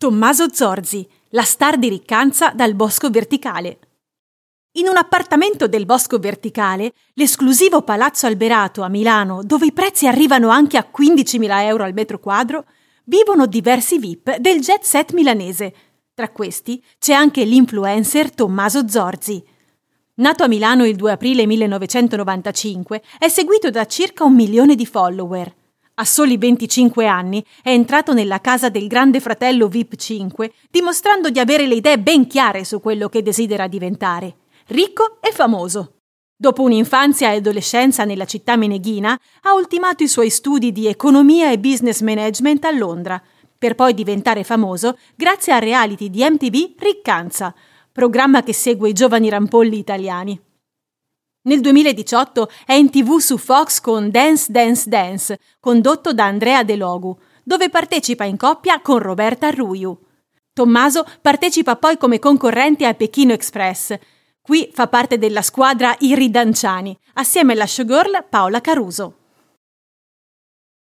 Tommaso Zorzi, la star di Riccanza dal Bosco Verticale. In un appartamento del Bosco Verticale, l'esclusivo Palazzo Alberato a Milano, dove i prezzi arrivano anche a 15.000 euro al metro quadro, vivono diversi VIP del jet set milanese. Tra questi c'è anche l'influencer Tommaso Zorzi. Nato a Milano il 2 aprile 1995, è seguito da circa un milione di follower. A soli 25 anni è entrato nella casa del grande fratello VIP 5, dimostrando di avere le idee ben chiare su quello che desidera diventare ricco e famoso. Dopo un'infanzia e adolescenza nella città meneghina, ha ultimato i suoi studi di economia e business management a Londra, per poi diventare famoso grazie al reality di MTV Riccanza, programma che segue i giovani rampolli italiani. Nel 2018 è in tv su Fox con Dance Dance Dance, condotto da Andrea De Logu, dove partecipa in coppia con Roberta Ruiu. Tommaso partecipa poi come concorrente a Pechino Express, Qui fa parte della squadra I assieme alla showgirl Paola Caruso.